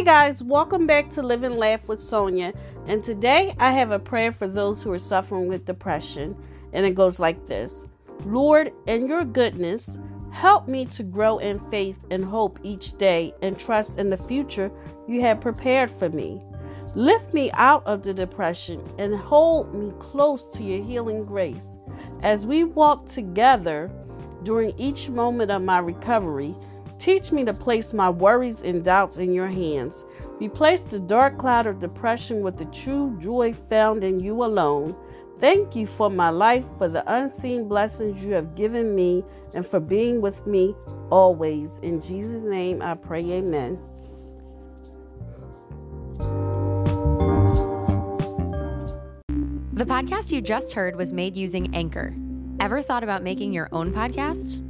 Hey guys, welcome back to Live and Laugh with Sonya. And today I have a prayer for those who are suffering with depression. And it goes like this Lord, in your goodness, help me to grow in faith and hope each day and trust in the future you have prepared for me. Lift me out of the depression and hold me close to your healing grace. As we walk together during each moment of my recovery, Teach me to place my worries and doubts in your hands. Replace the dark cloud of depression with the true joy found in you alone. Thank you for my life, for the unseen blessings you have given me, and for being with me always. In Jesus' name I pray, Amen. The podcast you just heard was made using Anchor. Ever thought about making your own podcast?